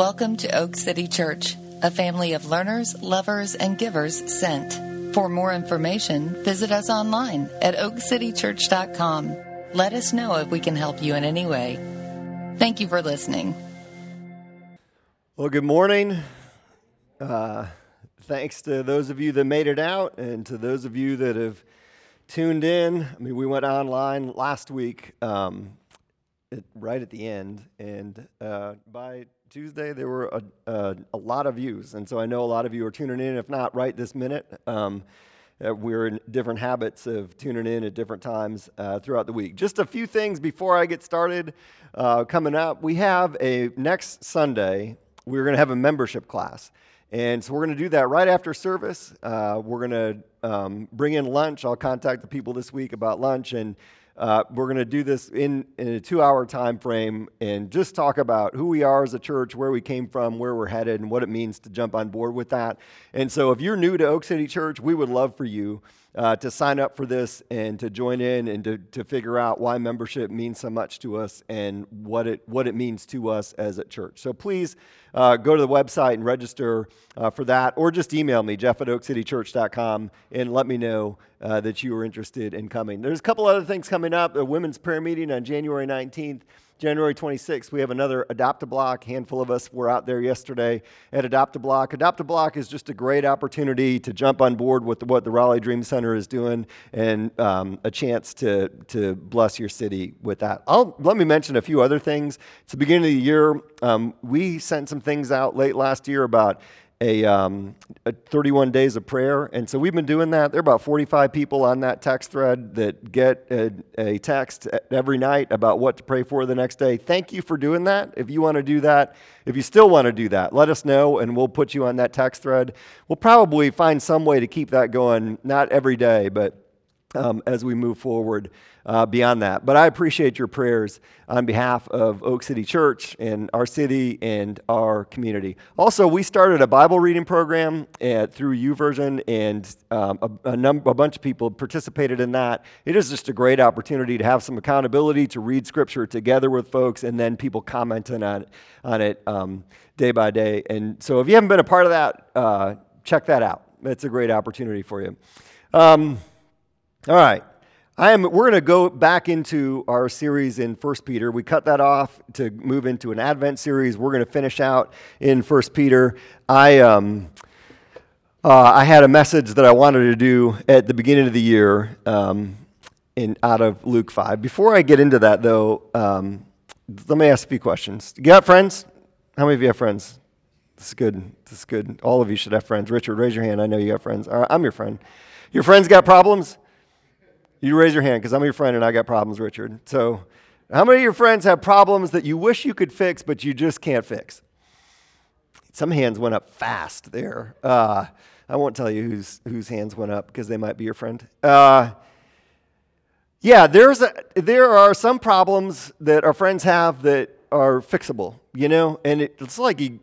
Welcome to Oak City Church, a family of learners, lovers, and givers sent. For more information, visit us online at oakcitychurch.com. Let us know if we can help you in any way. Thank you for listening. Well, good morning. Uh, thanks to those of you that made it out and to those of you that have tuned in. I mean, we went online last week, um, it, right at the end, and uh, by Tuesday, there were a, a, a, lot of views. And so I know a lot of you are tuning in, if not right this minute. Um, uh, we're in different habits of tuning in at different times uh, throughout the week. Just a few things before I get started. Uh, coming up, we have a next Sunday, we're going to have a membership class. And so we're going to do that right after service. Uh, we're going to um, bring in lunch. I'll contact the people this week about lunch and uh, we're going to do this in, in a two hour time frame and just talk about who we are as a church, where we came from, where we're headed, and what it means to jump on board with that. And so, if you're new to Oak City Church, we would love for you uh, to sign up for this and to join in and to, to figure out why membership means so much to us and what it, what it means to us as a church. So, please uh, go to the website and register uh, for that, or just email me, jeff at oakcitychurch.com, and let me know uh, that you are interested in coming. There's a couple other things coming up a women's prayer meeting on January 19th. January 26th, we have another Adopt a Block. Handful of us were out there yesterday at Adopt a Block. Adopt a Block is just a great opportunity to jump on board with what the Raleigh Dream Center is doing and um, a chance to, to bless your city with that. I'll, let me mention a few other things. It's the beginning of the year. Um, we sent some things out late last year about a, um, a, 31 days of prayer. And so we've been doing that. There are about 45 people on that text thread that get a, a, text every night about what to pray for the next day. Thank you for doing that. If you want to do that, if you still want to do that, let us know and we'll put you on that text thread. We'll probably find some way to keep that going, not every day, but um, as we move forward uh, beyond that. But I appreciate your prayers on behalf of Oak City Church and our city and our community. Also, we started a Bible reading program at, through YouVersion, and um, a, a, num- a bunch of people participated in that. It is just a great opportunity to have some accountability, to read Scripture together with folks, and then people commenting on, on it um, day by day. And so if you haven't been a part of that, uh, check that out. It's a great opportunity for you. All right. I am, we're going to go back into our series in 1 Peter. We cut that off to move into an Advent series. We're going to finish out in 1 Peter. I, um, uh, I had a message that I wanted to do at the beginning of the year um, in, out of Luke 5. Before I get into that, though, um, let me ask a few questions. You got friends? How many of you have friends? This is good. This is good. All of you should have friends. Richard, raise your hand. I know you got friends. Right, I'm your friend. Your friends got problems? You raise your hand because I'm your friend and I got problems, Richard. So, how many of your friends have problems that you wish you could fix, but you just can't fix? Some hands went up fast there. Uh, I won't tell you whose, whose hands went up because they might be your friend. Uh, yeah, there's a, there are some problems that our friends have that are fixable, you know, and it, it's like you,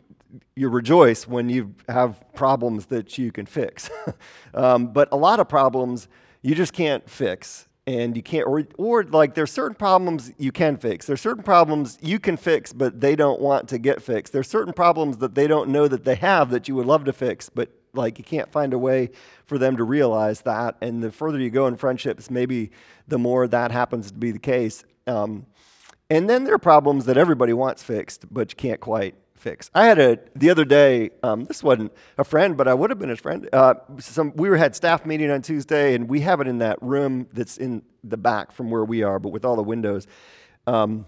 you rejoice when you have problems that you can fix. um, but a lot of problems you just can't fix and you can't or, or like there's certain problems you can fix. There's certain problems you can fix but they don't want to get fixed. There's certain problems that they don't know that they have that you would love to fix but like you can't find a way for them to realize that. And the further you go in friendships maybe the more that happens to be the case. Um, and then there are problems that everybody wants fixed but you can't quite fix. I had a the other day. Um, this wasn't a friend, but I would have been his friend. Uh, some we were had staff meeting on Tuesday, and we have it in that room that's in the back from where we are, but with all the windows. Um,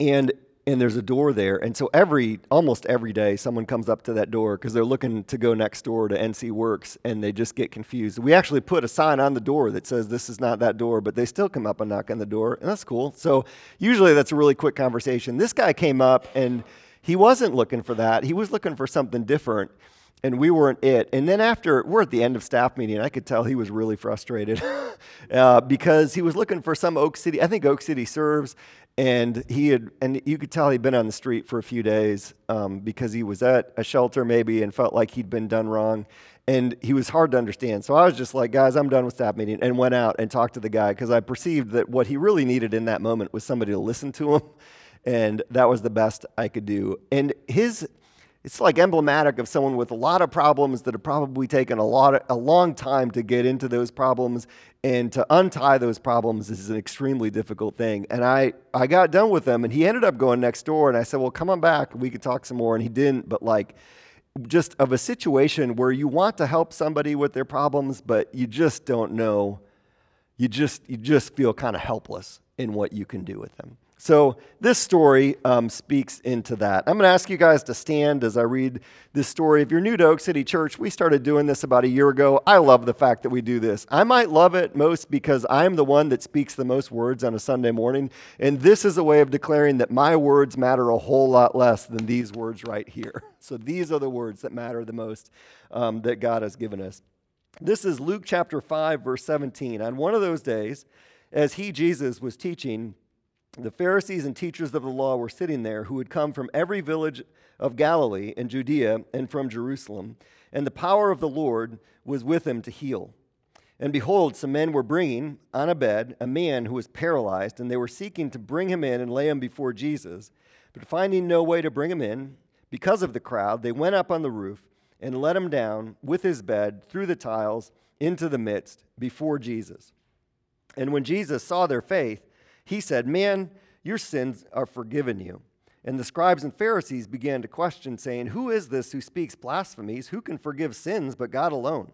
and and there's a door there, and so every almost every day, someone comes up to that door because they're looking to go next door to NC Works, and they just get confused. We actually put a sign on the door that says this is not that door, but they still come up and knock on the door, and that's cool. So usually that's a really quick conversation. This guy came up and he wasn't looking for that. He was looking for something different, and we weren't it. And then after, we're at the end of staff meeting, I could tell he was really frustrated uh, because he was looking for some Oak City. I think Oak City serves, and he had, and you could tell he'd been on the street for a few days um, because he was at a shelter maybe and felt like he'd been done wrong and he was hard to understand. So I was just like, guys, I'm done with staff meeting, and went out and talked to the guy because I perceived that what he really needed in that moment was somebody to listen to him and that was the best I could do. And his it's like emblematic of someone with a lot of problems that have probably taken a lot of, a long time to get into those problems and to untie those problems is an extremely difficult thing. And i i got done with them and he ended up going next door and i said well come on back we could talk some more and he didn't. But like just of a situation where you want to help somebody with their problems but you just don't know you just you just feel kind of helpless in what you can do with them so, this story um, speaks into that. I'm going to ask you guys to stand as I read this story. If you're new to Oak City Church, we started doing this about a year ago. I love the fact that we do this. I might love it most because I'm the one that speaks the most words on a Sunday morning. And this is a way of declaring that my words matter a whole lot less than these words right here. So, these are the words that matter the most um, that God has given us. This is Luke chapter 5, verse 17. On one of those days, as he, Jesus, was teaching, the Pharisees and teachers of the law were sitting there who had come from every village of Galilee and Judea and from Jerusalem, and the power of the Lord was with him to heal. And behold, some men were bringing on a bed a man who was paralyzed, and they were seeking to bring him in and lay him before Jesus. But finding no way to bring him in, because of the crowd, they went up on the roof and let him down with his bed through the tiles into the midst before Jesus. And when Jesus saw their faith, he said, Man, your sins are forgiven you. And the scribes and Pharisees began to question, saying, Who is this who speaks blasphemies? Who can forgive sins but God alone?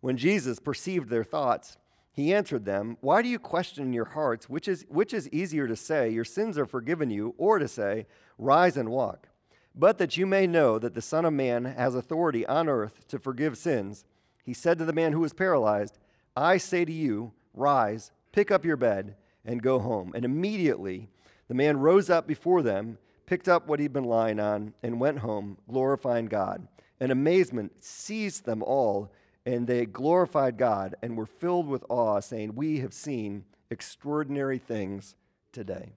When Jesus perceived their thoughts, he answered them, Why do you question in your hearts which is, which is easier to say, Your sins are forgiven you, or to say, Rise and walk? But that you may know that the Son of Man has authority on earth to forgive sins, he said to the man who was paralyzed, I say to you, Rise, pick up your bed, and go home. And immediately the man rose up before them, picked up what he'd been lying on, and went home, glorifying God. And amazement seized them all, and they glorified God and were filled with awe, saying, We have seen extraordinary things today.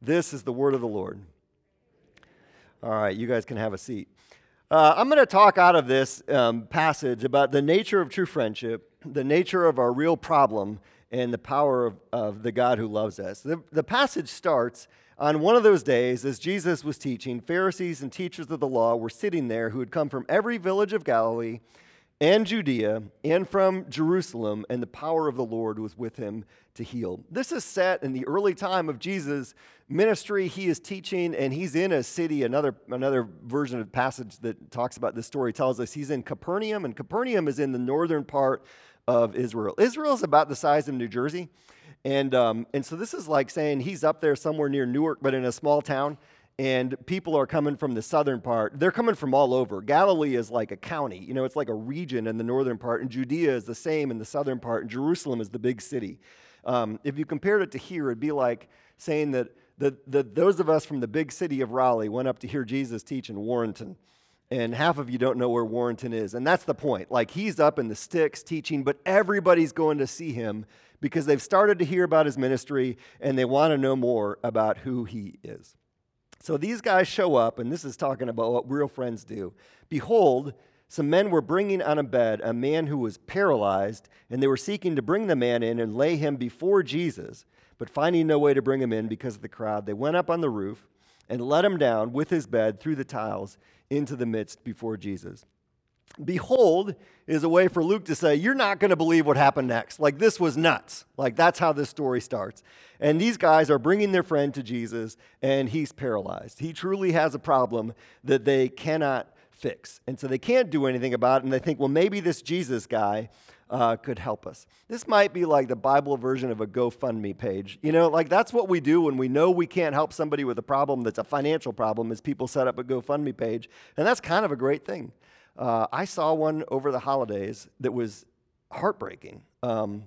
This is the word of the Lord. All right, you guys can have a seat. Uh, I'm going to talk out of this um, passage about the nature of true friendship, the nature of our real problem, and the power of, of the God who loves us. The, the passage starts on one of those days as Jesus was teaching, Pharisees and teachers of the law were sitting there who had come from every village of Galilee and Judea and from Jerusalem, and the power of the Lord was with him to heal. This is set in the early time of Jesus' ministry. He is teaching, and he's in a city. Another, another version of passage that talks about this story tells us he's in Capernaum, and Capernaum is in the northern part of Israel. Israel is about the size of New Jersey. And, um, and so this is like saying he's up there somewhere near Newark, but in a small town. And people are coming from the southern part. They're coming from all over. Galilee is like a county, you know, it's like a region in the northern part. And Judea is the same in the southern part. And Jerusalem is the big city. Um, if you compared it to here, it'd be like saying that, that, that those of us from the big city of Raleigh went up to hear Jesus teach in Warrenton and half of you don't know where Warrenton is. And that's the point. Like he's up in the sticks teaching, but everybody's going to see him because they've started to hear about his ministry and they want to know more about who he is. So these guys show up, and this is talking about what real friends do. Behold, some men were bringing on a bed a man who was paralyzed, and they were seeking to bring the man in and lay him before Jesus. But finding no way to bring him in because of the crowd, they went up on the roof and let him down with his bed through the tiles into the midst before Jesus. Behold is a way for Luke to say, You're not going to believe what happened next. Like, this was nuts. Like, that's how this story starts. And these guys are bringing their friend to Jesus, and he's paralyzed. He truly has a problem that they cannot fix. And so they can't do anything about it, and they think, Well, maybe this Jesus guy uh, could help us. This might be like the Bible version of a GoFundMe page. You know, like that's what we do when we know we can't help somebody with a problem that's a financial problem, is people set up a GoFundMe page. And that's kind of a great thing. Uh, I saw one over the holidays that was heartbreaking. Um,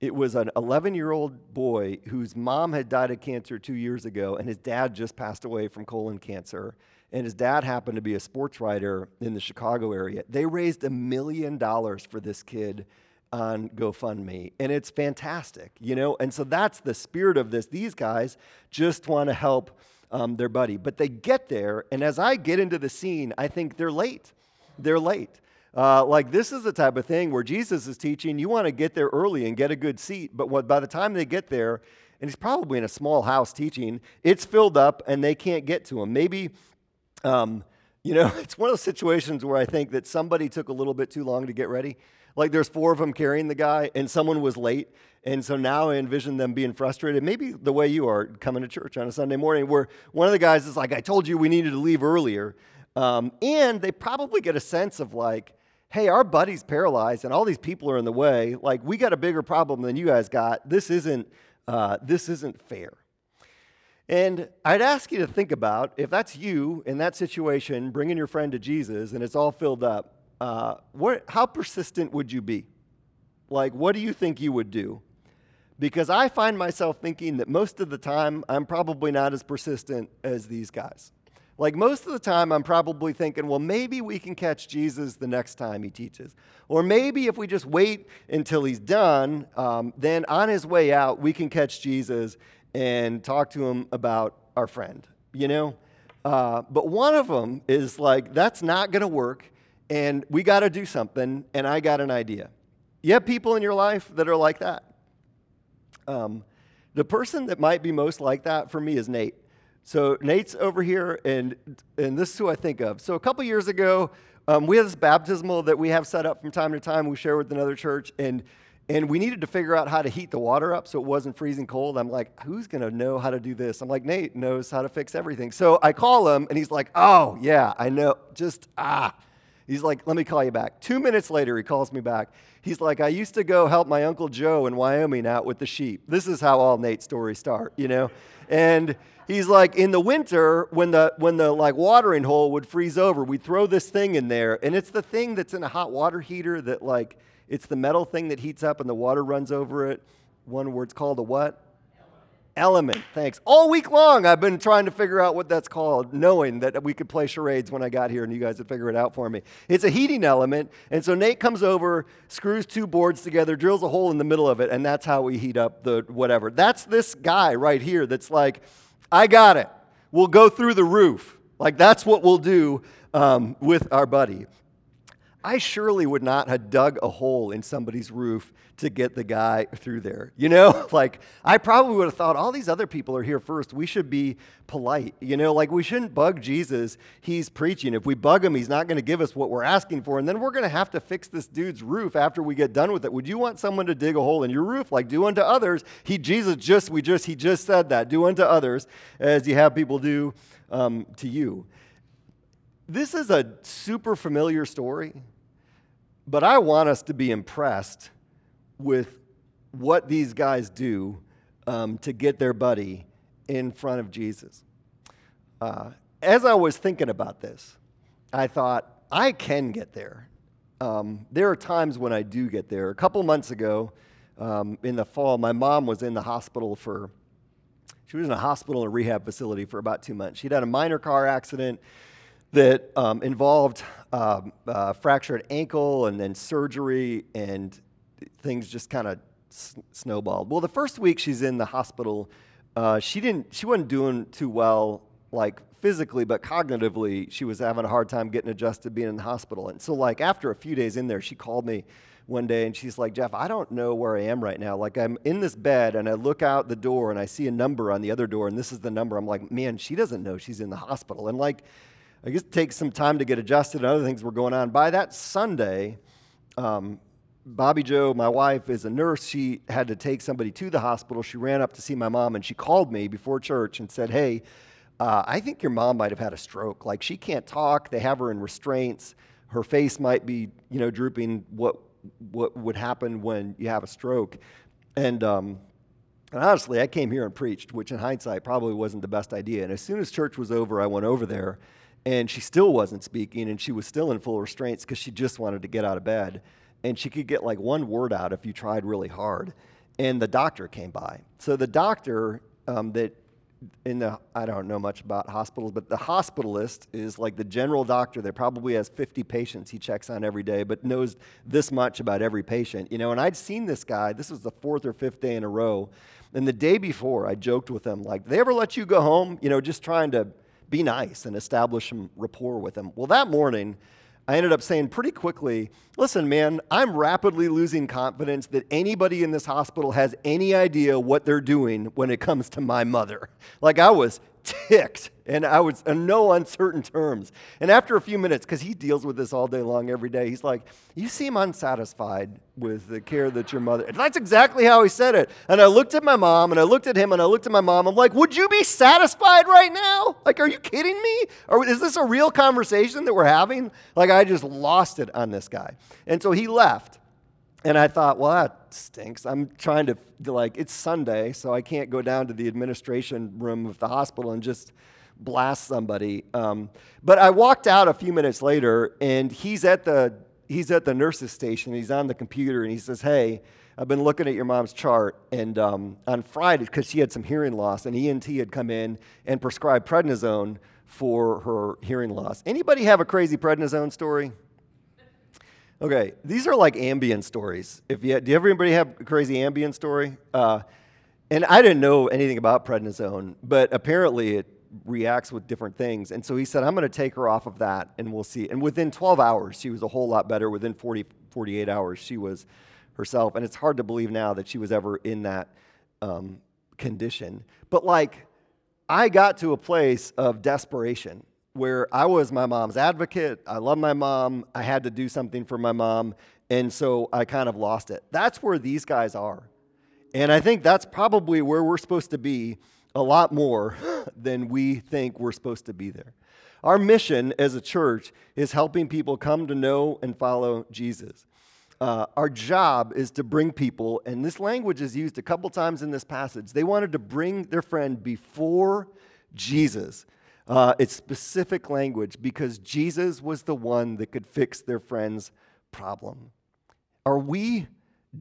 it was an 11 year old boy whose mom had died of cancer two years ago, and his dad just passed away from colon cancer and his dad happened to be a sports writer in the Chicago area. They raised a million dollars for this kid on GoFundMe, and it's fantastic, you know? And so that's the spirit of this. These guys just want to help um, their buddy, but they get there, and as I get into the scene, I think they're late. They're late. Uh, like this is the type of thing where Jesus is teaching, you want to get there early and get a good seat, but what, by the time they get there, and he's probably in a small house teaching. It's filled up, and they can't get to him. Maybe, um, you know, it's one of those situations where I think that somebody took a little bit too long to get ready. Like there's four of them carrying the guy, and someone was late. And so now I envision them being frustrated, maybe the way you are coming to church on a Sunday morning, where one of the guys is like, I told you we needed to leave earlier. Um, and they probably get a sense of like, hey, our buddy's paralyzed and all these people are in the way. Like, we got a bigger problem than you guys got. This isn't, uh, this isn't fair. And I'd ask you to think about if that's you in that situation, bringing your friend to Jesus and it's all filled up, uh, what, how persistent would you be? Like, what do you think you would do? Because I find myself thinking that most of the time I'm probably not as persistent as these guys. Like most of the time, I'm probably thinking, well, maybe we can catch Jesus the next time he teaches. Or maybe if we just wait until he's done, um, then on his way out, we can catch Jesus and talk to him about our friend, you know? Uh, but one of them is like, that's not going to work, and we got to do something, and I got an idea. You have people in your life that are like that. Um, the person that might be most like that for me is Nate. So Nate's over here, and, and this is who I think of. So a couple years ago, um, we had this baptismal that we have set up from time to time. We share with another church, and and we needed to figure out how to heat the water up so it wasn't freezing cold. I'm like, who's to know how to do this? I'm like, Nate knows how to fix everything. So I call him, and he's like, oh, yeah, I know. Just, ah. He's like, let me call you back. Two minutes later, he calls me back. He's like, I used to go help my Uncle Joe in Wyoming out with the sheep. This is how all Nate's stories start, you know? And he's like, in the winter, when the, when the like watering hole would freeze over, we'd throw this thing in there. And it's the thing that's in a hot water heater that like, it's the metal thing that heats up and the water runs over it. One word's called a what? Element, thanks. All week long, I've been trying to figure out what that's called, knowing that we could play charades when I got here and you guys would figure it out for me. It's a heating element, and so Nate comes over, screws two boards together, drills a hole in the middle of it, and that's how we heat up the whatever. That's this guy right here that's like, I got it. We'll go through the roof. Like, that's what we'll do um, with our buddy. I surely would not have dug a hole in somebody's roof to get the guy through there. You know, like I probably would have thought all these other people are here first. We should be polite. You know, like we shouldn't bug Jesus. He's preaching. If we bug him, he's not going to give us what we're asking for. And then we're going to have to fix this dude's roof after we get done with it. Would you want someone to dig a hole in your roof? Like do unto others. He, Jesus just, we just, he just said that. Do unto others as you have people do um, to you. This is a super familiar story. But I want us to be impressed with what these guys do um, to get their buddy in front of Jesus. Uh, as I was thinking about this, I thought, I can get there. Um, there are times when I do get there. A couple months ago, um, in the fall, my mom was in the hospital for, she was in a hospital and rehab facility for about two months. She'd had a minor car accident that um, involved um, uh, fractured ankle and then surgery, and things just kind of s- snowballed. Well, the first week she's in the hospital, uh, she didn't, she wasn't doing too well, like physically, but cognitively, she was having a hard time getting adjusted being in the hospital. And so, like after a few days in there, she called me one day and she's like, Jeff, I don't know where I am right now. Like, I'm in this bed and I look out the door and I see a number on the other door, and this is the number. I'm like, man, she doesn't know she's in the hospital. And like, I guess it takes some time to get adjusted and other things were going on. By that Sunday, um, Bobby Joe, my wife, is a nurse. She had to take somebody to the hospital. She ran up to see my mom and she called me before church and said, Hey, uh, I think your mom might have had a stroke. Like she can't talk. They have her in restraints. Her face might be, you know, drooping. What what would happen when you have a stroke? And um, and honestly, I came here and preached, which in hindsight probably wasn't the best idea. And as soon as church was over, I went over there and she still wasn't speaking and she was still in full restraints because she just wanted to get out of bed. And she could get like one word out if you tried really hard. And the doctor came by. So the doctor um, that in the i don't know much about hospitals but the hospitalist is like the general doctor that probably has 50 patients he checks on every day but knows this much about every patient you know? And i'd seen this guy this was the fourth or fifth day in a row and the day before i joked with him like they ever let you go home? You know just trying to be nice and establish some rapport with them. Well, that morning, I ended up saying pretty quickly, listen, man, I'm rapidly losing confidence that anybody in this hospital has any idea what they're doing when it comes to my mother. Like, I was ticked and I was in no uncertain terms. And after a few minutes, because he deals with this all day long every day, he's like, You seem unsatisfied with the care that your mother. And that's exactly how he said it. And I looked at my mom and I looked at him and I looked at my mom. I'm like, Would you be satisfied right now? Like, are you kidding me? Or is this a real conversation that we're having? Like, I just lost it on this guy. And so he left. And I thought, well, that stinks. I'm trying to, like, it's Sunday, so I can't go down to the administration room of the hospital and just blast somebody. Um, but I walked out a few minutes later, and he's at the he's at the nurse's station. He's on the computer, and he says, "Hey, I've been looking at your mom's chart, and um, on Friday, because she had some hearing loss, and ENT had come in and prescribed prednisone for her hearing loss. Anybody have a crazy prednisone story?" Okay, these are like Ambien stories. If you, do everybody have a crazy Ambien story? Uh, and I didn't know anything about prednisone, but apparently it reacts with different things. And so he said, I'm going to take her off of that and we'll see. And within 12 hours, she was a whole lot better. Within 40, 48 hours, she was herself. And it's hard to believe now that she was ever in that um, condition. But like, I got to a place of desperation where I was my mom's advocate. I love my mom. I had to do something for my mom. And so I kind of lost it. That's where these guys are. And I think that's probably where we're supposed to be a lot more than we think we're supposed to be there. Our mission as a church is helping people come to know and follow Jesus. Uh, our job is to bring people, and this language is used a couple times in this passage. They wanted to bring their friend before Jesus. Uh, it's specific language because Jesus was the one that could fix their friend's problem. Are we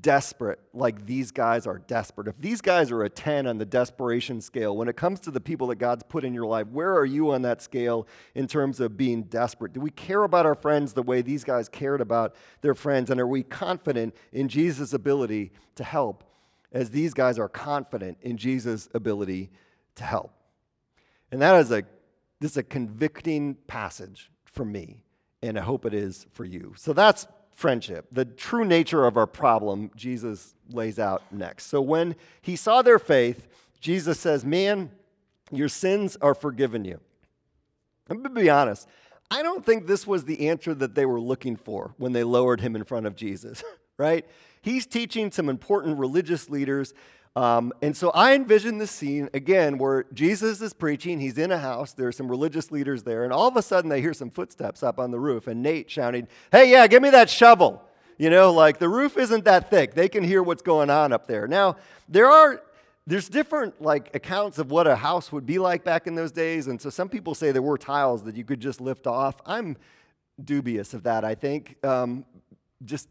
desperate like these guys are desperate? If these guys are a 10 on the desperation scale, when it comes to the people that God's put in your life, where are you on that scale in terms of being desperate? Do we care about our friends the way these guys cared about their friends? And are we confident in Jesus' ability to help as these guys are confident in Jesus' ability to help? And that is a this is a convicting passage for me, and I hope it is for you. So that's friendship. The true nature of our problem, Jesus lays out next. So when he saw their faith, Jesus says, Man, your sins are forgiven you. I'm going to be honest. I don't think this was the answer that they were looking for when they lowered him in front of Jesus, right? He's teaching some important religious leaders um, and so I envision this scene again where Jesus is preaching. He's in a house. There are some religious leaders there. And all of a sudden, they hear some footsteps up on the roof. And Nate shouting, Hey, yeah, give me that shovel. You know, like the roof isn't that thick. They can hear what's going on up there. Now, there are. There's different like accounts of what a house would be like back in those days, and so some people say there were tiles that you could just lift off. I'm dubious of that. I think um, just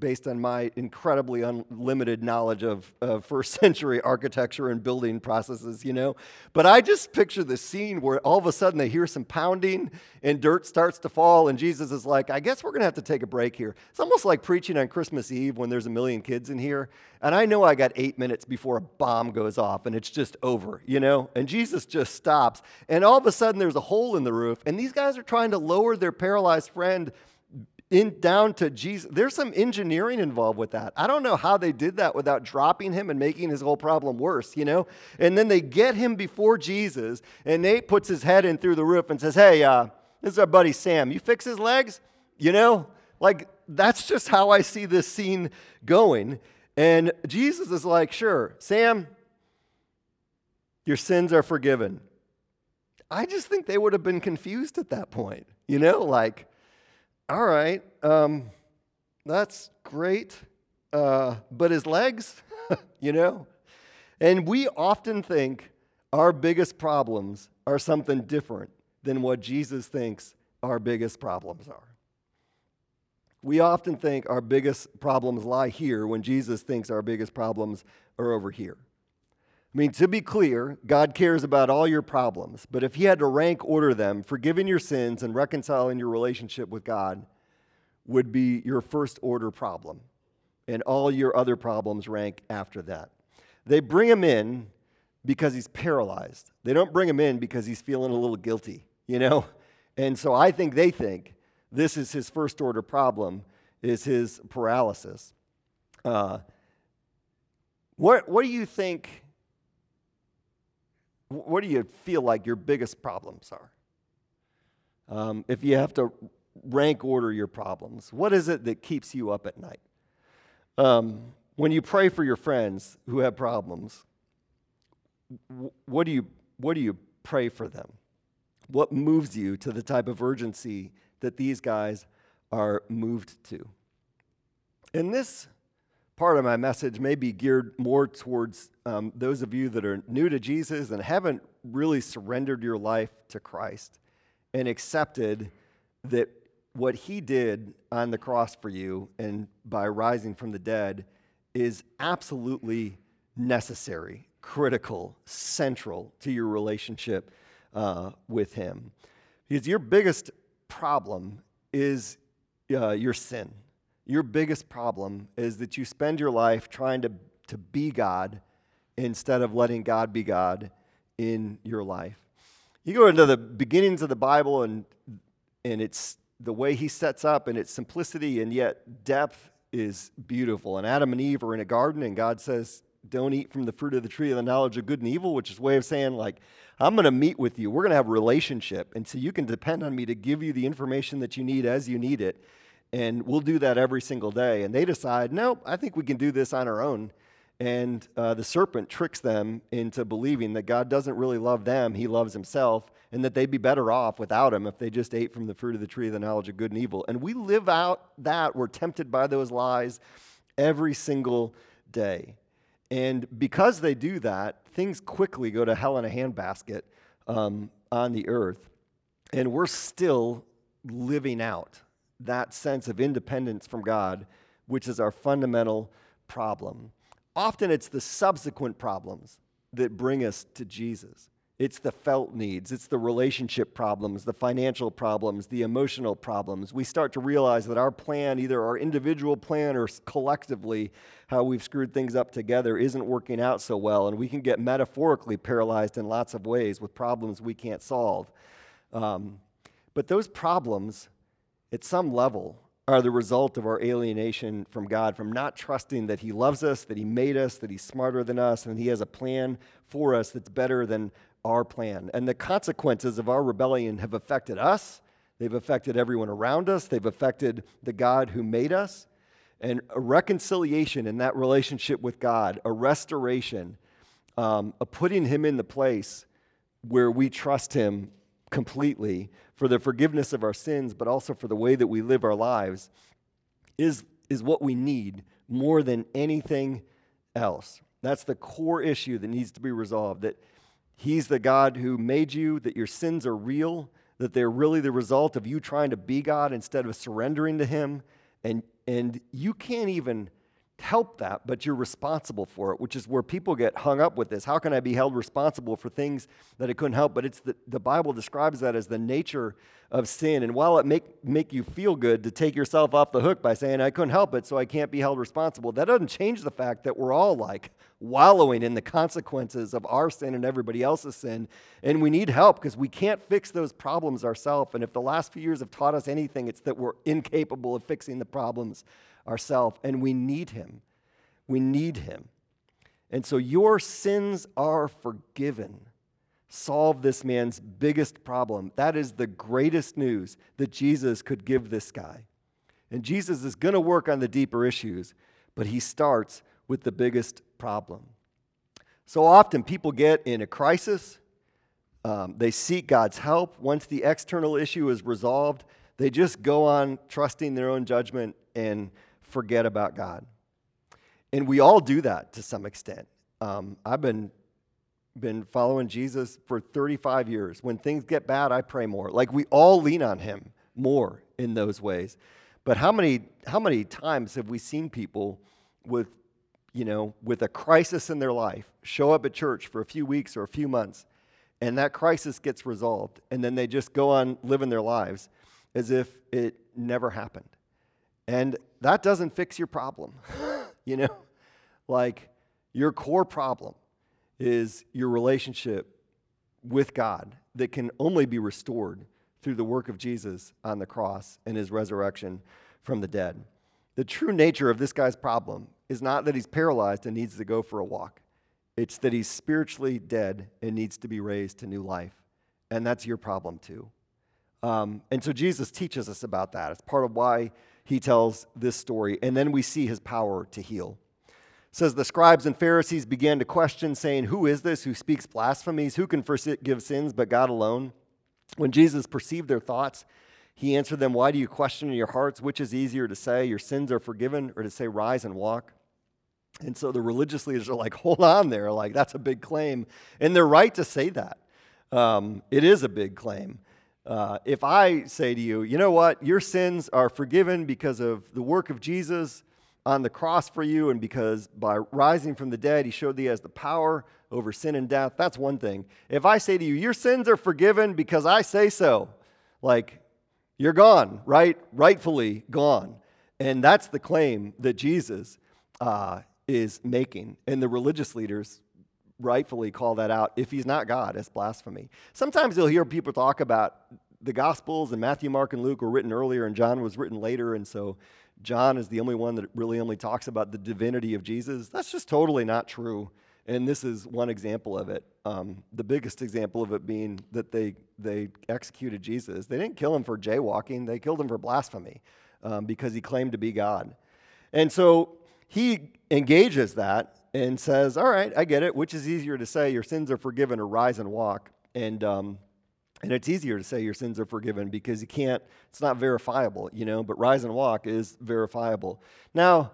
based on my incredibly unlimited knowledge of, of, first century architecture and building processes, you know. But I just picture the scene where all of a sudden they hear some pounding and dirt starts to fall, and Jesus is like, I guess we're going to have to take a break here. It's almost like preaching on Christmas Eve when there's a million kids in here. And I know I got eight minutes before a bomb goes off and it's just over, you know. And Jesus just stops. And all of a sudden there's a hole in the roof, and these guys are trying to lower their paralyzed friend in, down to Jesus. There's some engineering involved with that. I don't know how they did that without dropping him and making his whole problem worse, you know? And then they get him before Jesus, and Nate puts his head in through the roof and says, Hey, uh, this is our buddy Sam. You fix his legs? You know? Like, that's just how I see this scene going. And Jesus is like, Sure, Sam, your sins are forgiven. I just think they would have been confused at that point, you know? Like, all right, um, that's great. Uh, but his legs, you know? And we often think our biggest problems are something different than what Jesus thinks our biggest problems are. We often think our biggest problems lie here when Jesus thinks our biggest problems are over here. I mean, to be clear, God cares about all your problems, but if He had to rank order them, forgiving your sins and reconciling your relationship with God would be your first order problem, and all your other problems rank after that. They bring him in because he's paralyzed. They don't bring him in because he's feeling a little guilty, you know? And so I think they think this is his first order problem, is his paralysis. Uh, what, what do you think, what do you feel like your biggest problems are? Um, if you have to rank order your problems, what is it that keeps you up at night? Um, when you pray for your friends who have problems, what do you, what do you pray for them? What moves you to the type of urgency that these guys are moved to? And this part of my message may be geared more towards um, those of you that are new to Jesus and haven't really surrendered your life to Christ and accepted that what he did on the cross for you and by rising from the dead is absolutely necessary, critical, central to your relationship uh, with him. Because your biggest problem is uh, your sin. Your biggest problem is that you spend your life trying to, to be God instead of letting God be God in your life. You go into the beginnings of the Bible, and, and it's the way he sets up and its simplicity and yet depth is beautiful. And Adam and Eve are in a garden, and God says, Don't eat from the fruit of the tree of the knowledge of good and evil, which is way of saying, like, I'm going to meet with you. We're going to have a relationship. And so you can depend on me to give you the information that you need as you need it. And we'll do that every single day. And they decide, Nope, I think we can do this on our own. And uh, the serpent tricks them into believing that God doesn't really love them, he loves himself, and that they'd be better off without him if they just ate from the fruit of the tree of the knowledge of good and evil. And we live out that. We're tempted by those lies every single day. And because they do that, things quickly go to hell in a handbasket um, on the earth. And we're still living out that sense of independence from God, which is our fundamental problem. Often it's the subsequent problems that bring us to Jesus. It's the felt needs, it's the relationship problems, the financial problems, the emotional problems. We start to realize that our plan, either our individual plan or collectively, how we've screwed things up together, isn't working out so well. And we can get metaphorically paralyzed in lots of ways with problems we can't solve. Um, but those problems, at some level, are the result of our alienation from God, from not trusting that He loves us, that He made us, that He's smarter than us, and He has a plan for us that's better than our plan. And the consequences of our rebellion have affected us, they've affected everyone around us, they've affected the God who made us. And a reconciliation in that relationship with God, a restoration, um, a putting Him in the place where we trust Him completely for the forgiveness of our sins, but also for the way that we live our lives, is, is what we need more than anything else. That's the core issue that needs to be resolved that He's the God who made you, that your sins are real, that they're really the result of you trying to be God instead of surrendering to Him. And, and you can't even help that, but you're responsible for it, which is where people get hung up with this. How can I be held responsible for things that I couldn't help? But it's the, the Bible describes that as the nature of sin. And while it make, make you feel good to take yourself off the hook by saying, I couldn't help it, so I can't be held responsible, that doesn't change the fact that we're all like wallowing in the consequences of our sin and everybody else's sin. And we need help because we can't fix those problems ourselves. And if the last few years have taught us anything, it's that we're incapable of fixing the problems ourselves, and we need Him. We need Him. And so your sins are forgiven. Solve this man's biggest problem. That is the greatest news that Jesus could give this guy. And Jesus is going to work on the deeper issues, but he starts with the biggest problem. So often people get in a crisis, um, they seek God's help. Once the external issue is resolved, they just go on trusting their own judgment and forget about God. And we all do that to some extent. Um, I've been, been following Jesus for 35 years. When things get bad, I pray more. Like we all lean on him more in those ways. But how many, how many times have we seen people with, you know, with a crisis in their life show up at church for a few weeks or a few months, and that crisis gets resolved, and then they just go on living their lives as if it never happened? And that doesn't fix your problem. you know, like your core problem is your relationship with God that can only be restored through the work of Jesus on the cross and his resurrection from the dead. The true nature of this guy's problem is not that he's paralyzed and needs to go for a walk. It's that he's spiritually dead and needs to be raised to new life. And that's your problem too. Um, and so Jesus teaches us about that. It's part of why he tells this story. And then we see his power to heal. It says the scribes and Pharisees began to question, saying, Who is this who speaks blasphemies? Who can forgive sins but God alone? When Jesus perceived their thoughts, he answered them, Why do you question in your hearts? Which is easier to say, Your sins are forgiven, or to say, Rise and walk? And so the religious leaders are like, Hold on there. Like, that's a big claim. And they're right to say that. Um, it is a big claim. Uh, if I say to you, you know what, your sins are forgiven because of the work of Jesus on the cross for you, and because by rising from the dead, he showed thee as the power over sin and death, that's one thing. If I say to you, your sins are forgiven because I say so, like, you're gone, right? Rightfully gone. And that's the claim that Jesus uh, is making. And the religious leaders rightfully call that out if he's not God it's blasphemy. Sometimes you'll hear people talk about the Gospels and Matthew, Mark, and Luke were written earlier and John was written later. And so John is the only one that really only talks about the divinity of Jesus. That's just totally not true. And this is one example of it. Um, the biggest example of it being that they, they executed Jesus. They didn't kill him for jaywalking, they killed him for blasphemy um, because he claimed to be God. And so he engages that and says, All right, I get it. Which is easier to say, Your sins are forgiven, or rise and walk? And, um, and it's easier to say your sins are forgiven because you can't, it's not verifiable, you know, but rise and walk is verifiable. Now,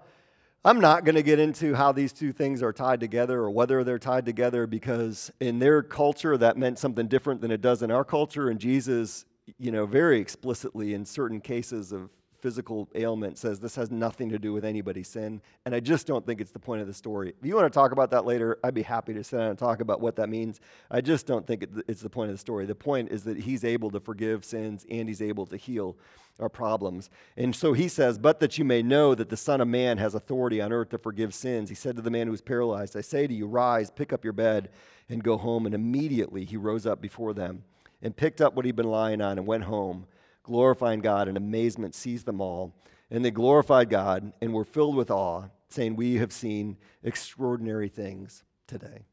I'm not going to get into how these two things are tied together or whether they're tied together because in their culture that meant something different than it does in our culture. And Jesus, you know, very explicitly in certain cases of physical ailment says this has nothing to do with anybody's sin. And I just don't think it's the point of the story. If you want to talk about that later, I'd be happy to sit down and talk about what that means. I just don't think it's the point of the story. The point is that he's able to forgive sins and he's able to heal our problems. And so he says, But that you may know that the Son of Man has authority on earth to forgive sins. He said to the man who was paralyzed, I say to you, rise, pick up your bed, and go home. And immediately he rose up before them and picked up what he'd been lying on and went home glorifying God, and amazement seized them all. And they glorified God and were filled with awe, saying, We have seen extraordinary things today.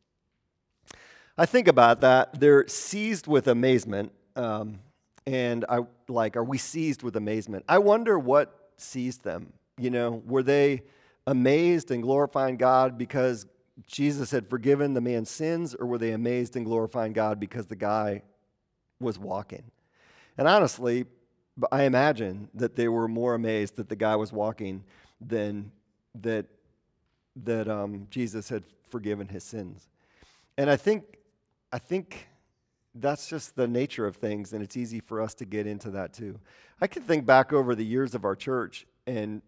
I think about that. They're seized with amazement. Um, and I like, are we seized with amazement? I wonder what seized them. You know, were they amazed and glorifying God because Jesus had forgiven the man's sins, or were they amazed and glorifying God because the guy was walking? And honestly, but I imagine that they were more amazed that the guy was walking than that, that um, Jesus had forgiven his sins. And I think, I think that's just the nature of things, and it's easy for us to get into that too. I can think back over the years of our church and,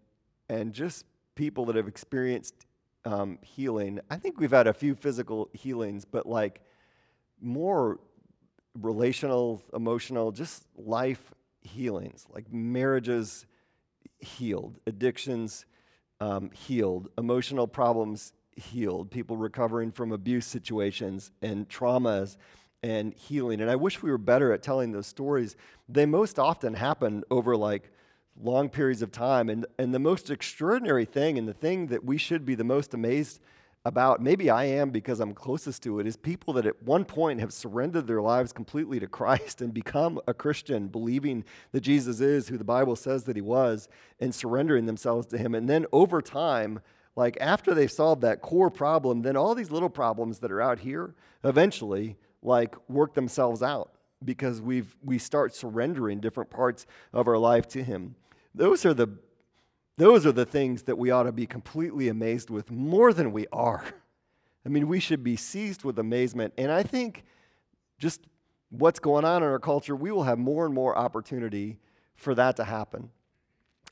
and just people that have experienced um, healing. I think we've had a few physical healings, but like more relational, emotional, just life healings, like marriages healed, addictions um, healed, emotional problems healed, people recovering from abuse situations and traumas and healing. And I wish we were better at telling those stories. They most often happen over like long periods of time. And, and the most extraordinary thing, and the thing that we should be the most amazed about, maybe I am because I'm closest to it, is people that at one point have surrendered their lives completely to Christ and become a Christian, believing that Jesus is who the Bible says that he was, and surrendering themselves to him. And then over time, like after they've solved that core problem, then all these little problems that are out here eventually like work themselves out because we've we start surrendering different parts of our life to him. Those are the those are the things that we ought to be completely amazed with more than we are. I mean, we should be seized with amazement. And I think just what's going on in our culture, we will have more and more opportunity for that to happen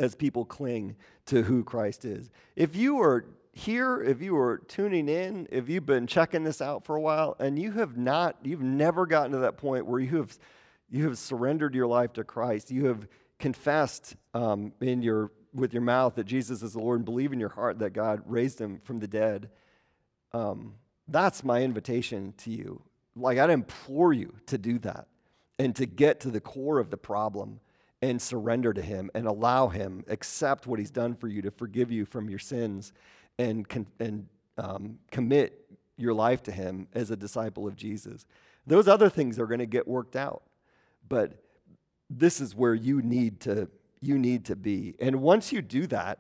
as people cling to who Christ is. If you are here, if you are tuning in, if you've been checking this out for a while and you have not, you've never gotten to that point where you have, you have surrendered your life to Christ, you have confessed um, in your with your mouth that Jesus is the Lord and believe in your heart that God raised him from the dead, um, that's my invitation to you. Like, I'd implore you to do that. and to get to the core of the problem and surrender to Him and allow Him, accept what He's done for you to forgive you from your sins and, con- and um, commit your life to Him as a disciple of Jesus. Those other things are going to get worked out, but this is where you need to you need to be. And once you do that,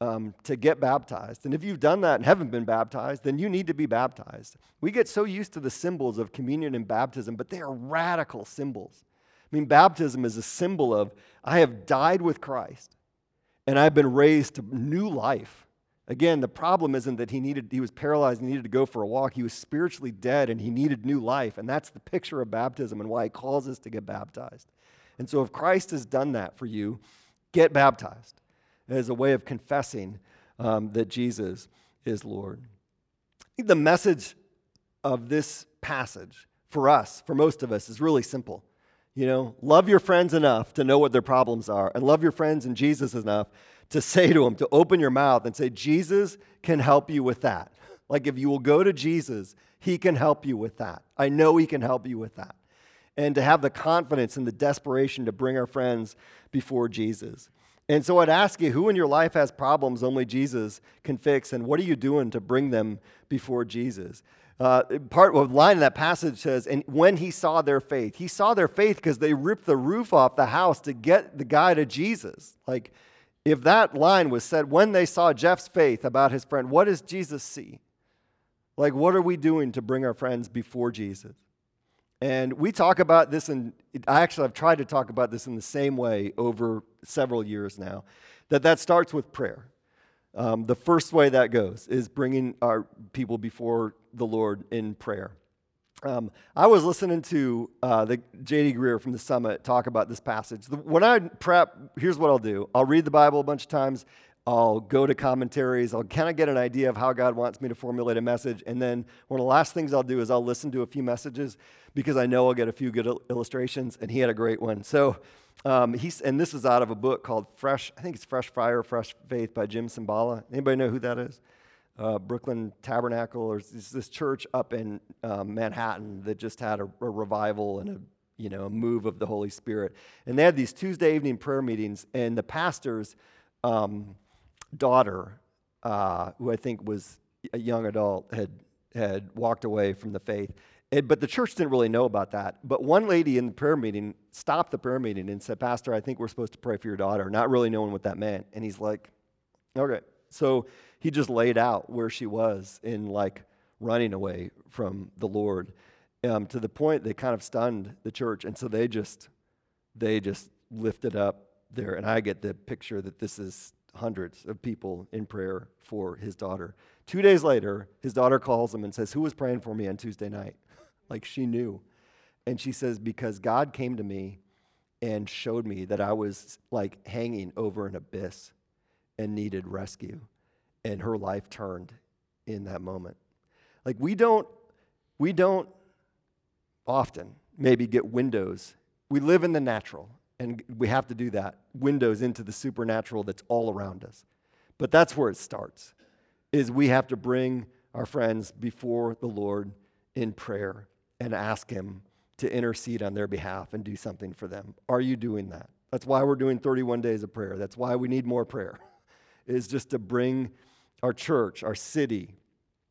um, to get baptized. And if you've done that and haven't been baptized, then you need to be baptized. We get so used to the symbols of communion and baptism, but they are radical symbols. I mean, baptism is a symbol of I have died with Christ and I've been raised to new life. Again, the problem isn't that he needed he was paralyzed and needed to go for a walk. He was spiritually dead and he needed new life. And that's the picture of baptism and why he calls us to get baptized. And so if Christ has done that for you, get baptized as a way of confessing um, that Jesus is Lord. I think the message of this passage for us, for most of us, is really simple. You know, love your friends enough to know what their problems are, and love your friends and Jesus enough to say to them, to open your mouth and say, Jesus can help you with that. Like if you will go to Jesus, he can help you with that. I know he can help you with that. And to have the confidence and the desperation to bring our friends before Jesus. And so I'd ask you who in your life has problems only Jesus can fix, and what are you doing to bring them before Jesus? Uh, part of line in that passage says, and when he saw their faith, he saw their faith because they ripped the roof off the house to get the guy to Jesus. Like, if that line was said when they saw Jeff's faith about his friend, what does Jesus see? Like, what are we doing to bring our friends before Jesus? And we talk about this, and I actually have tried to talk about this in the same way over several years now, that that starts with prayer. Um, the first way that goes is bringing our people before the Lord in prayer. Um, I was listening to uh, the J.D. Greear from the Summit talk about this passage. When I prep, here's what I'll do I'll read the Bible a bunch of times, I'll go to commentaries. I'll kind of get an idea of how God wants me to formulate a message. And then one of the last things I'll do is I'll listen to a few messages because I know I'll get a few good illustrations. And he had a great one. So um, he's, and this is out of a book called Fresh, I think it's Fresh Fire, Fresh Faith by Jim Cymbala. Anybody know who that is? Uh, Brooklyn Tabernacle, or this church up in um, Manhattan that just had a, a revival and a you know a move of the Holy Spirit. And they had these Tuesday evening prayer meetings, and the pastors um, daughter, uh, who I think was a young adult, had, had walked away from the faith. It, but the church didn't really know about that. But one lady in the prayer meeting stopped the prayer meeting and said, Pastor, I think we're supposed to pray for your daughter, not really knowing what that meant. And he's like, okay. So he just laid out where she was in like running away from the Lord um, to the point they kind of stunned the church. And so they just, they just lifted up there. And I get the picture that this is hundreds of people in prayer for his daughter. Two days later, his daughter calls him and says, Who was praying for me on Tuesday night? like she knew. And she says, Because God came to me and showed me that I was like hanging over an abyss and needed rescue. And her life turned in that moment. Like we don't, we don't often maybe get windows. We live in the natural and we have to do that windows into the supernatural that's all around us. But that's where it starts is we have to bring our friends before the lord in prayer and ask him to intercede on their behalf and do something for them. Are you doing that? That's why we're doing 31 days of prayer. That's why we need more prayer is just to bring our church our city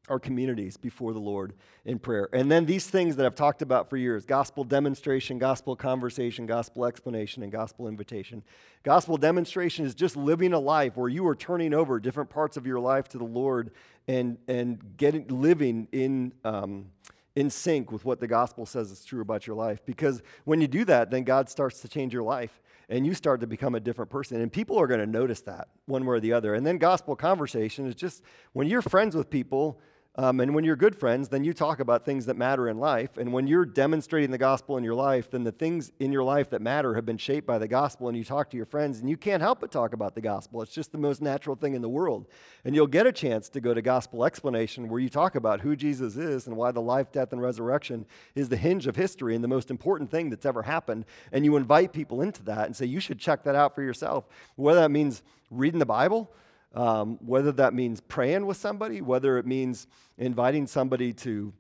our communities before the Lord in prayer. And then these things that I've talked about for years gospel demonstration, gospel conversation, gospel explanation, and gospel invitation. Gospel demonstration is just living a life where you are turning over different parts of your life to the Lord and, and getting, living in. Um, in sync with what the gospel says is true about your life. Because when you do that, then God starts to change your life and you start to become a different person. And people are going to notice that one way or the other. And then gospel conversation is just when you're friends with people um, and when you're good friends, then you talk about things that matter in life. And when you're demonstrating the gospel in your life, then the things in your life that matter have been shaped by the gospel. And you talk to your friends, and you can't help but talk about the gospel. It's just the most natural thing in the world. And you'll get a chance to go to gospel explanation where you talk about who Jesus is and why the life, death, and resurrection is the hinge of history and the most important thing that's ever happened. And you invite people into that and say, you should check that out for yourself. Whether that means reading the Bible, um, whether that means praying with somebody, whether it means inviting somebody to,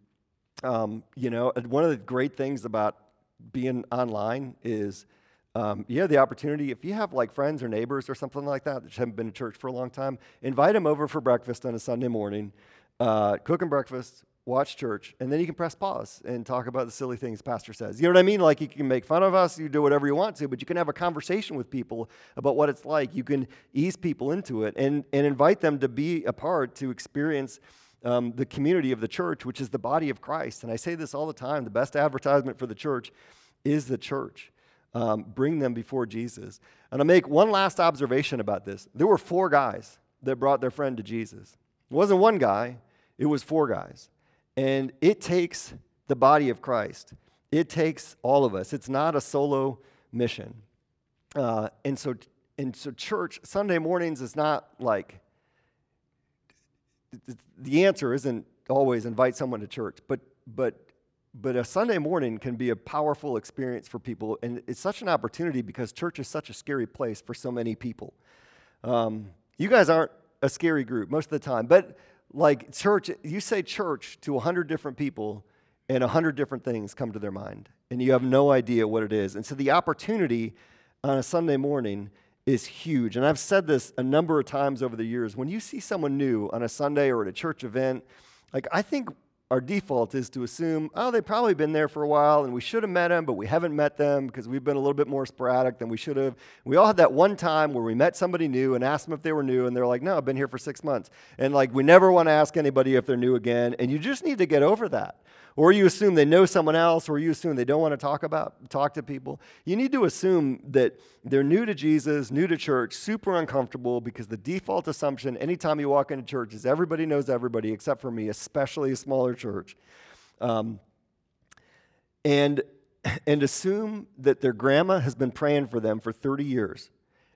um, you know, one of the great things about being online is um, you have the opportunity, if you have like friends or neighbors or something like that that haven't been to church for a long time, invite them over for breakfast on a Sunday morning, uh, breakfast, watch church, and then you can press pause and talk about the silly things pastor says. You know what I mean? Like you can make fun of us, you do whatever you want to, but you can have a conversation with people about what it's like. You can ease people into it and, and invite them to be a part to experience um, the community of the church, which is the body of Christ. And I say this all the time the best advertisement for the church is the church um, bring them before Jesus. And I'll make one last observation about this. There were four guys that brought their friend to Jesus. It wasn't one guy, it was four guys. And it takes the body of Christ, it takes all of us. It's not a solo mission. Uh, and, so, and so, church, Sunday mornings is not like, the answer isn't always invite someone to church, but, but but a Sunday morning can be a powerful experience for people, and it's such an opportunity because church is such a scary place for so many people. Um, you guys aren't a scary group most of the time, but like church, you say church to 100 different people, and 100 different things come to their mind, and you have no idea what it is. And so the opportunity on a Sunday morning is huge. And I've said this a number of times over the years. When you see someone new on a Sunday or at a church event, like I think our default is to assume, oh, they've probably been there for a while and we should have met them, but we haven't met them because we've been a little bit more sporadic than we should have. We all had that one time where we met somebody new and asked them if they were new, and they're like, no, I've been here for six months. And like, we never want to ask anybody if they're new again, and you just need to get over that or you assume they know someone else, or you assume they don't want to talk about talk to people. You need to assume that they're new to Jesus, new to church, super uncomfortable because the default assumption anytime you walk into church is everybody knows everybody except for me, especially a smaller church. Um, and and assume that their grandma has been praying for them for 30 years.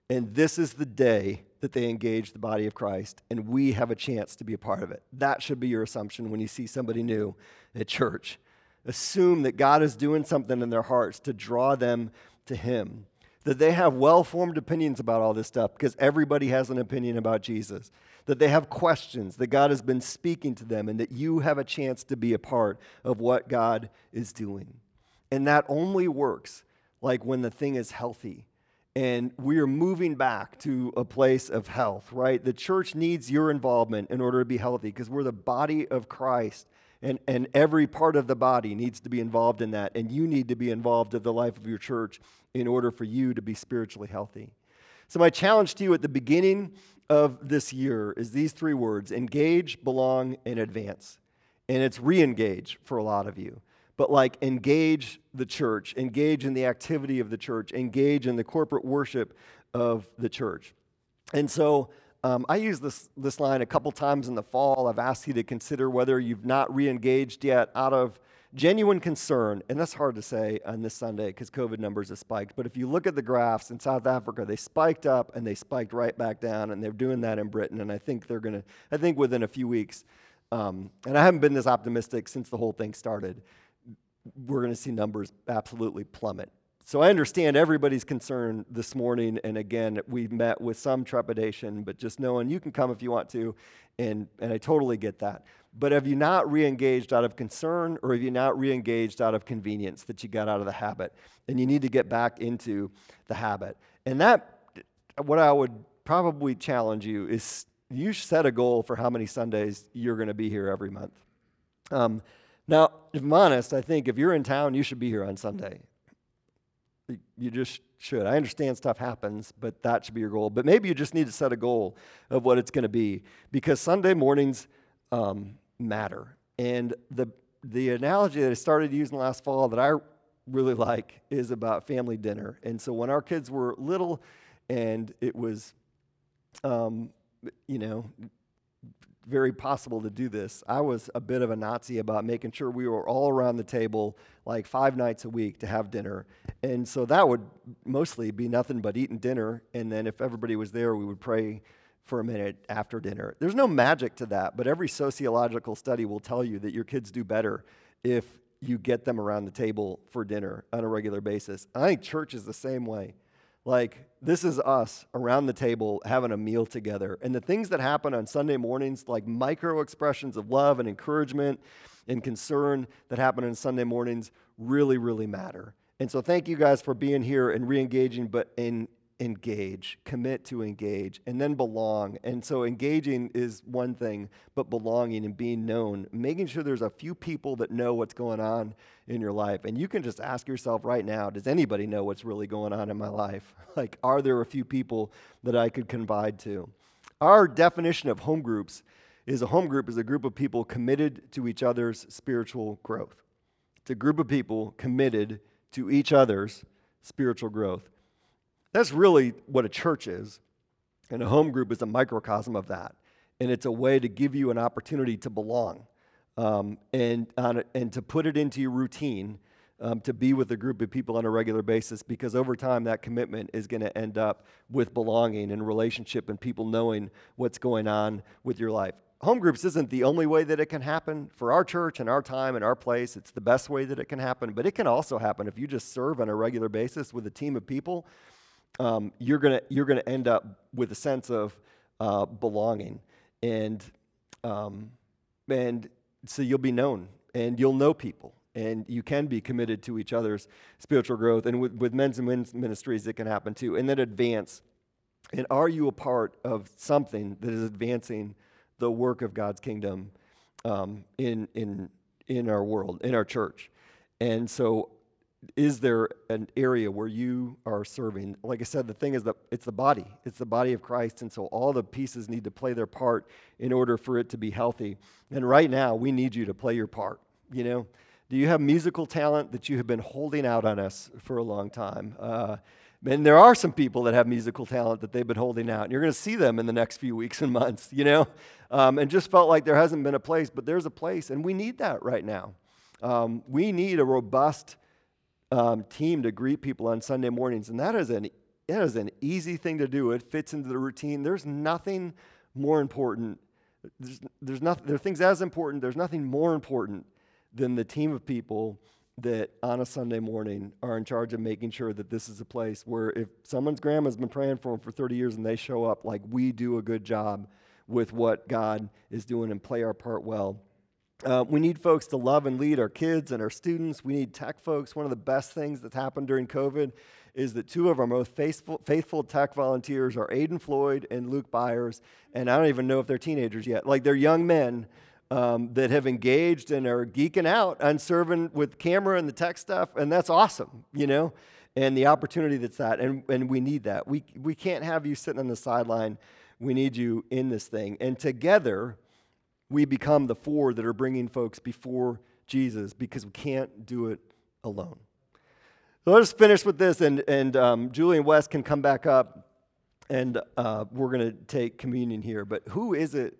And this is the day that they engage the body of Christ, and we have a chance to be a part of it. That should be your assumption when you see somebody new at church. Assume that God is doing something in their hearts to draw them to Him, that they have well formed opinions about all this stuff because everybody has an opinion about Jesus, that they have questions, that God has been speaking to them, and that you have a chance to be a part of what God is doing. And that only works like when the thing is healthy and we are moving back to a place of health, right? The church needs your involvement in order to be healthy because we're the body of Christ. And, and every part of the body needs to be involved in that. And you need to be involved in the life of your church in order for you to be spiritually healthy. So, my challenge to you at the beginning of this year is these three words engage, belong, and advance. And it's re engage for a lot of you but like engage the church, engage in the activity of the church, engage in the corporate worship of the church. And so um, I use this, this line a couple times in the fall. I've asked you to consider whether you've not re engaged yet out of genuine concern, and that's hard to say on this Sunday because COVID numbers have spiked. But if you look at the graphs in South Africa, they spiked up and they spiked right back down, and they're doing that in Britain. And I think they're going to, I think within a few weeks, um, and I haven't been this optimistic since the whole thing started we're going to see numbers absolutely plummet. So I understand everybody's concern this morning. And again, we met with some trepidation, but just knowing you can come if you want to. And, and I totally get that. But have you not re engaged out of concern or have you not re engaged out of convenience that you got out of the habit? And you need to get back into the habit. And that, what I would probably challenge you is you set a goal for how many Sundays you're going to be here every month. Um, now, if I'm honest, I think if you're in town, you should be here on Sunday. You just should. I understand stuff happens, but that should be your goal. But maybe you just need to set a goal of what it's going to be because Sunday mornings um, matter. And the, the analogy that I started using last fall that I really like is about family dinner. And so when our kids were little and it was, um, you know, very possible to do this. I was a bit of a Nazi about making sure we were all around the table like five nights a week to have dinner. And so that would mostly be nothing but eating dinner. And then if everybody was there, we would pray for a minute after dinner. There's no magic to that, but every sociological study will tell you that your kids do better if you get them around the table for dinner on a regular basis. I think church is the same way. Like, this is us around the table having a meal together. And the things that happen on Sunday mornings, like micro expressions of love and encouragement and concern that happen on Sunday mornings, really, really matter. And so thank you guys for being here and re-engaging, but in engage, commit to engage, and then belong. And so engaging is one thing, but belonging and being known, making sure there's a few people that know what's going on in your life. And you can just ask yourself right now, does anybody know what's really going on in my life? Like, are there a few people that I could confide to? Our definition of home groups is a home group is a group of people committed to each other's spiritual growth. It's a group of people committed to each other's spiritual growth. That's really what a church is. And a home group is a microcosm of that. And it's a way to give you an opportunity to belong um, and, on, and to put it into your routine um, to be with a group of people on a regular basis because over time that commitment is going to end up with belonging and relationship and people knowing what's going on with your life home groups isn't the only way that it can happen for our church and our time and our place. It's the best way that it can happen, but it can also happen if you just serve on a regular basis with a team of people. Um, you're gonna you're gonna end up with a sense of uh, belonging, and um, and so you'll be known and you'll know people and you can be committed to each other's spiritual growth. And with, with men's and women's ministries, it can happen too. And then advance. And are you a part of something that is advancing the work of God's kingdom um, in, in, in our world, in our church. And so, is there an area where you are serving? Like I said, the thing is that it's the body, it's the body of Christ. And so, all the pieces need to play their part in order for it to be healthy. And right now, we need you to play your part. You know, do you have musical talent that you have been holding out on us for a long time? Uh, and there are some people that have musical talent that they've been holding out. And you're going to see them in the next few weeks and months, you know? Um, and just felt like there hasn't been a place, but there's a place. And we need that right now. Um, we need a robust um, team to greet people on Sunday mornings. And that is, an, that is an easy thing to do. It fits into the routine. There's nothing more important. There's, there's nothing, there are things as important. There's nothing more important than the team of people that on a Sunday morning are in charge of making sure that this is a place where if someone's grandma's been praying for them for 30 years and they show up, like we do a good job with what God is doing and play our part well. Uh, we need folks to love and lead our kids and our students. We need tech folks. One of the best things that's happened during COVID is that two of our most faithful, faithful tech volunteers are Aiden Floyd and Luke Byers. And I don't even know if they're teenagers yet. Like they're young men um, that have engaged and are geeking out on serving with camera and the tech stuff, and that's awesome, you know, and the opportunity that's that, and, and we need that. We, we can't have you sitting on the sideline. We need you in this thing. And together, we become the four that are bringing folks before Jesus because we can't do it alone. So let's finish with this, and, and um, Julie and Wes can come back up, and uh, we're going to take communion here. But who is it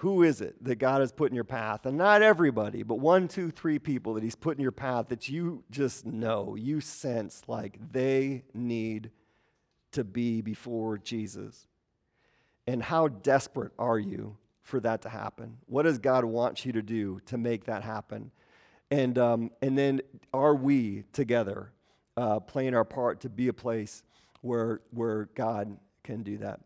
who is it that God has put in your path? And not everybody, but one, two, three people that He's put in your path that you just know, you sense like they need to be before Jesus. And how desperate are you for that to happen? What does God want you to do to make that happen? And, um, and then are we together uh, playing our part to be a place where, where God can do that?